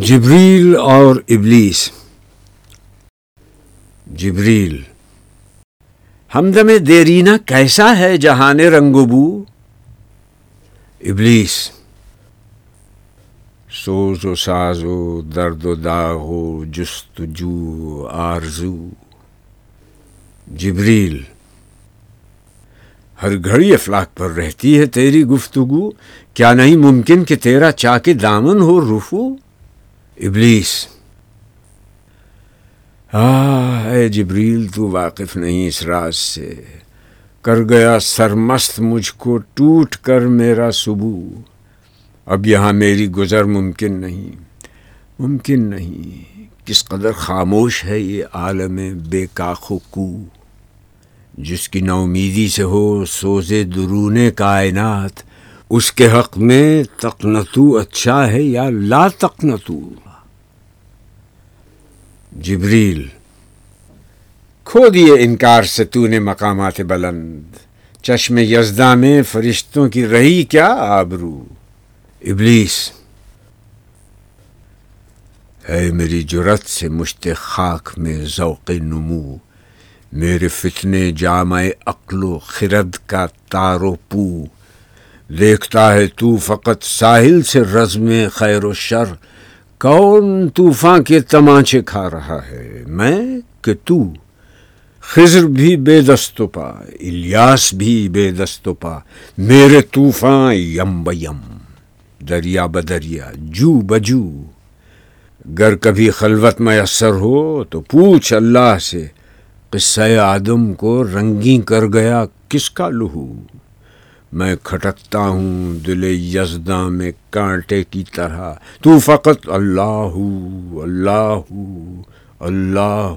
جبریل اور ابلیس۔ جبریل۔ ہمدم دیرینہ کیسا ہے جہان رنگ بو؟ ابلیس۔ سوز و ساز و درد و داغ و جست جو آرزو۔ جبریل۔ ہر گھڑی افلاق پر رہتی ہے تیری گفتگو۔ کیا نہیں ممکن کہ تیرا چا کے دامن ہو رفو؟ ابلیس۔ اے جبریل، تو واقف نہیں اس راز سے۔ کر گیا سرمست مجھ کو، ٹوٹ کر میرا صبو اب یہاں میری گزر ممکن نہیں۔ ممکن نہیں۔ کس قدر خاموش ہے یہ عالم بے کاخو کو۔ جس کی نومیدی سے ہو سوزے درون کائنات، اس کے حق میں تقنتو اچھا ہے یا لا تقنتو جبریل، کھو دیے انکار سے تو نے مقامات بلند۔ چشم یزدہ میں فرشتوں کی رہی کیا آبرو؟ ابلیس ہے میری جرت سے مشت خاک میں ذوق نمو، میرے فتنے جامع عقل و خرد کا تار و پو۔ دیکھتا ہے تو فقط ساحل سے رزم خیر و شر کون طوفان کے تمانچے کھا رہا ہے؟ میں کہ تو؟ خضر بھی بے دست پا، الیاس بھی بے دست پا، میرے طوفان یم بیم دریا بدریا جو بجو گر کبھی خلوت میسر ہو تو پوچھ اللہ سے قصہ آدم کو رنگی کر گیا کس کا لہو؟ میں کھٹکتا ہوں دل یزداں میں کانٹے کی طرح۔ تو فقط اللہ اللہ اللہ